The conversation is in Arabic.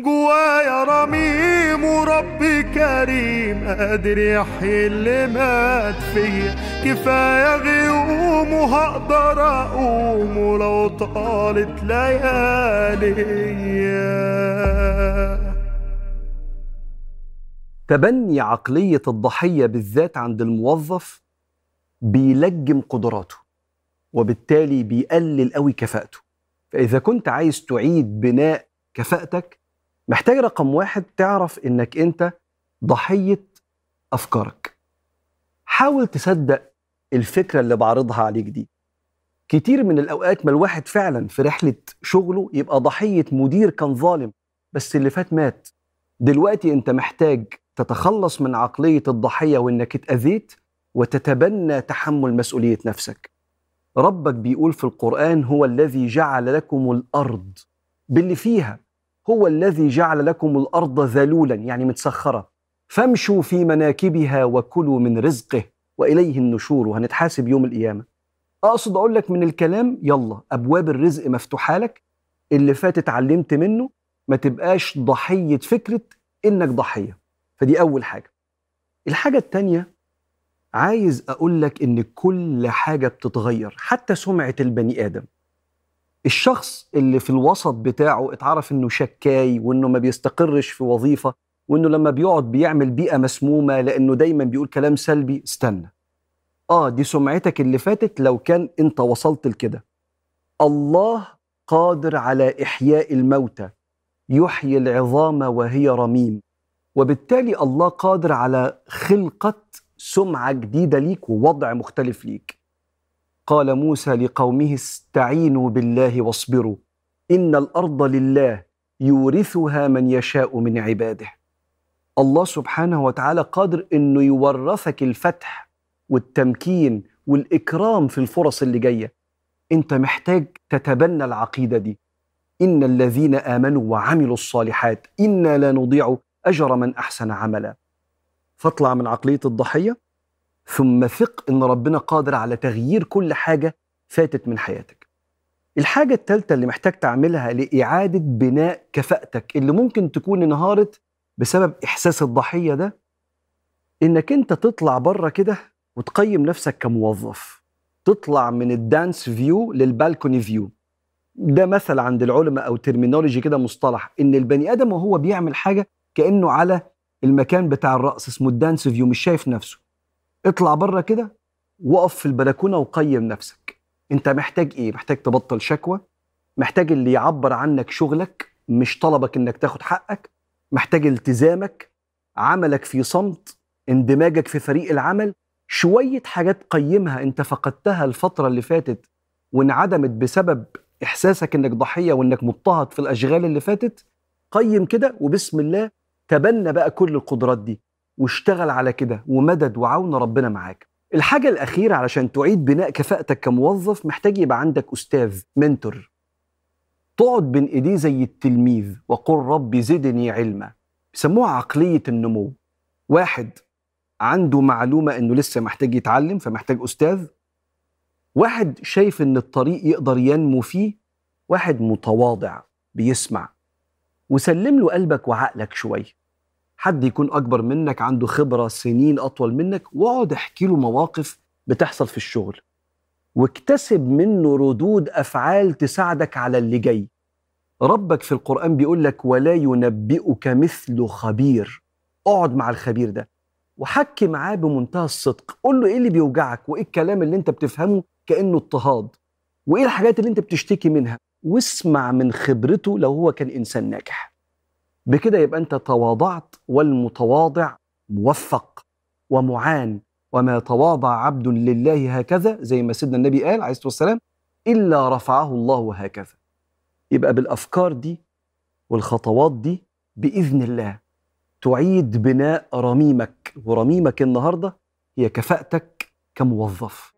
جوايا رميم وربي كريم قادر يحيي اللي مات فيا. كفاية غيوم وهقدر أقوم ولو طالت ليالي تبني عقلية الضحية بالذات عند الموظف بيلجم قدراته وبالتالي بيقلل قوي كفاءته. فإذا كنت عايز تعيد بناء كفاءتك محتاج رقم واحد تعرف إنك أنت ضحية أفكارك. حاول تصدق الفكرة اللي بعرضها عليك دي. كتير من الأوقات ما الواحد فعلا في رحلة شغله يبقى ضحية مدير كان ظالم بس اللي فات مات. دلوقتي أنت محتاج تتخلص من عقلية الضحية وإنك اتأذيت وتتبنى تحمل مسؤولية نفسك. ربك بيقول في القرآن هو الذي جعل لكم الأرض باللي فيها هو الذي جعل لكم الأرض ذلولا يعني متسخرة فامشوا في مناكبها وكلوا من رزقه وإليه النشور. وهنتحاسب يوم القيامة. أقصد أقول لك من الكلام يلا أبواب الرزق مفتوحة لك. اللي فات اتعلمت منه. ما تبقاش ضحية فكرة إنك ضحية. فدي أول حاجة. الحاجة التانية عايز أقول لك إن كل حاجة بتتغير حتى سمعة البني آدم. الشخص اللي في الوسط بتاعه اتعرف إنه شكاي وإنه ما بيستقرش في وظيفة وإنه لما بيقعد بيعمل بيئة مسمومة لأنه دايما بيقول كلام سلبي استنى. آه دي سمعتك اللي فاتت لو كان أنت وصلت لكده. الله قادر على إحياء الموتى يحيي العظام وهي رميم. وبالتالي الله قادر على خلقة سمعة جديدة ليك ووضع مختلف ليك. قال موسى لقومه استعينوا بالله واصبروا إن الأرض لله يورثها من يشاء من عباده. الله سبحانه وتعالى قادر أنه يورثك الفتح والتمكين والإكرام في الفرص اللي جاية. أنت محتاج تتبنى العقيدة دي. إن الذين آمنوا وعملوا الصالحات إنا لا نضيع أجر من أحسن عملا. فاطلع من عقلية الضحية. ثم ثق إن ربنا قادر على تغيير كل حاجة فاتت من حياتك. الحاجة الثالثة اللي محتاج تعملها لإعادة بناء كفاءتك اللي ممكن تكون انهارت بسبب إحساس الضحية ده إنك أنت تطلع بره كده وتقيم نفسك كموظف. تطلع من ال dance view لل balcony view. ده مثل عند العلماء أو terminology كده مصطلح إن البني آدم وهو بيعمل حاجة كأنه على المكان بتاع الرقص اسمه ال dance view مش شايف نفسه. اطلع بره كده وقف في البلكونة وقيم نفسك. انت محتاج إيه؟ محتاج تبطل شكوى؟ محتاج اللي يعبر عنك شغلك مش طلبك انك تاخد حقك؟ محتاج التزامك عملك في صمت اندماجك في فريق العمل؟ شوية حاجات قيمها انت فقدتها الفترة اللي فاتت وانعدمت بسبب احساسك انك ضحية وانك مضطهد في الأشغال اللي فاتت؟ قيم كده وبسم الله تبنى بقى كل القدرات دي. واشتغل على كده ومدد وعون ربنا معاك. الحاجة الأخيرة علشان تعيد بناء كفاءتك كموظف محتاج يبقى عندك أستاذ منتور. تقعد بين إيديه زي التلميذ وقل ربي زدني علما. بيسموها عقلية النمو. واحد عنده معلومة إنه لسه محتاج يتعلم فمحتاج أستاذ. واحد شايف إن الطريق يقدر ينمو فيه. واحد متواضع بيسمع. وسلم له قلبك وعقلك شوية. حد يكون أكبر منك عنده خبرة سنين أطول منك واقعد احكي له مواقف بتحصل في الشغل. واكتسب منه ردود أفعال تساعدك على اللي جاي. ربك في القرآن بيقول لك ولا ينبئك مثل خبير. اقعد مع الخبير ده. وحكي معاه بمنتهى الصدق. قول له إيه اللي بيوجعك؟ وإيه الكلام اللي أنت بتفهمه؟ كأنه اضطهاد. وإيه الحاجات اللي أنت بتشتكي منها؟ واسمع من خبرته لو هو كان إنسان ناجح. بكده يبقى انت تواضعت والمتواضع موفق ومعان. وما تواضع عبد لله هكذا زي ما سيدنا النبي قال عليه الصلاة والسلام إلا رفعه الله هكذا. يبقى بالأفكار دي والخطوات دي بإذن الله تعيد بناء رميمك. ورميمك النهارده هي كفاءتك كموظف.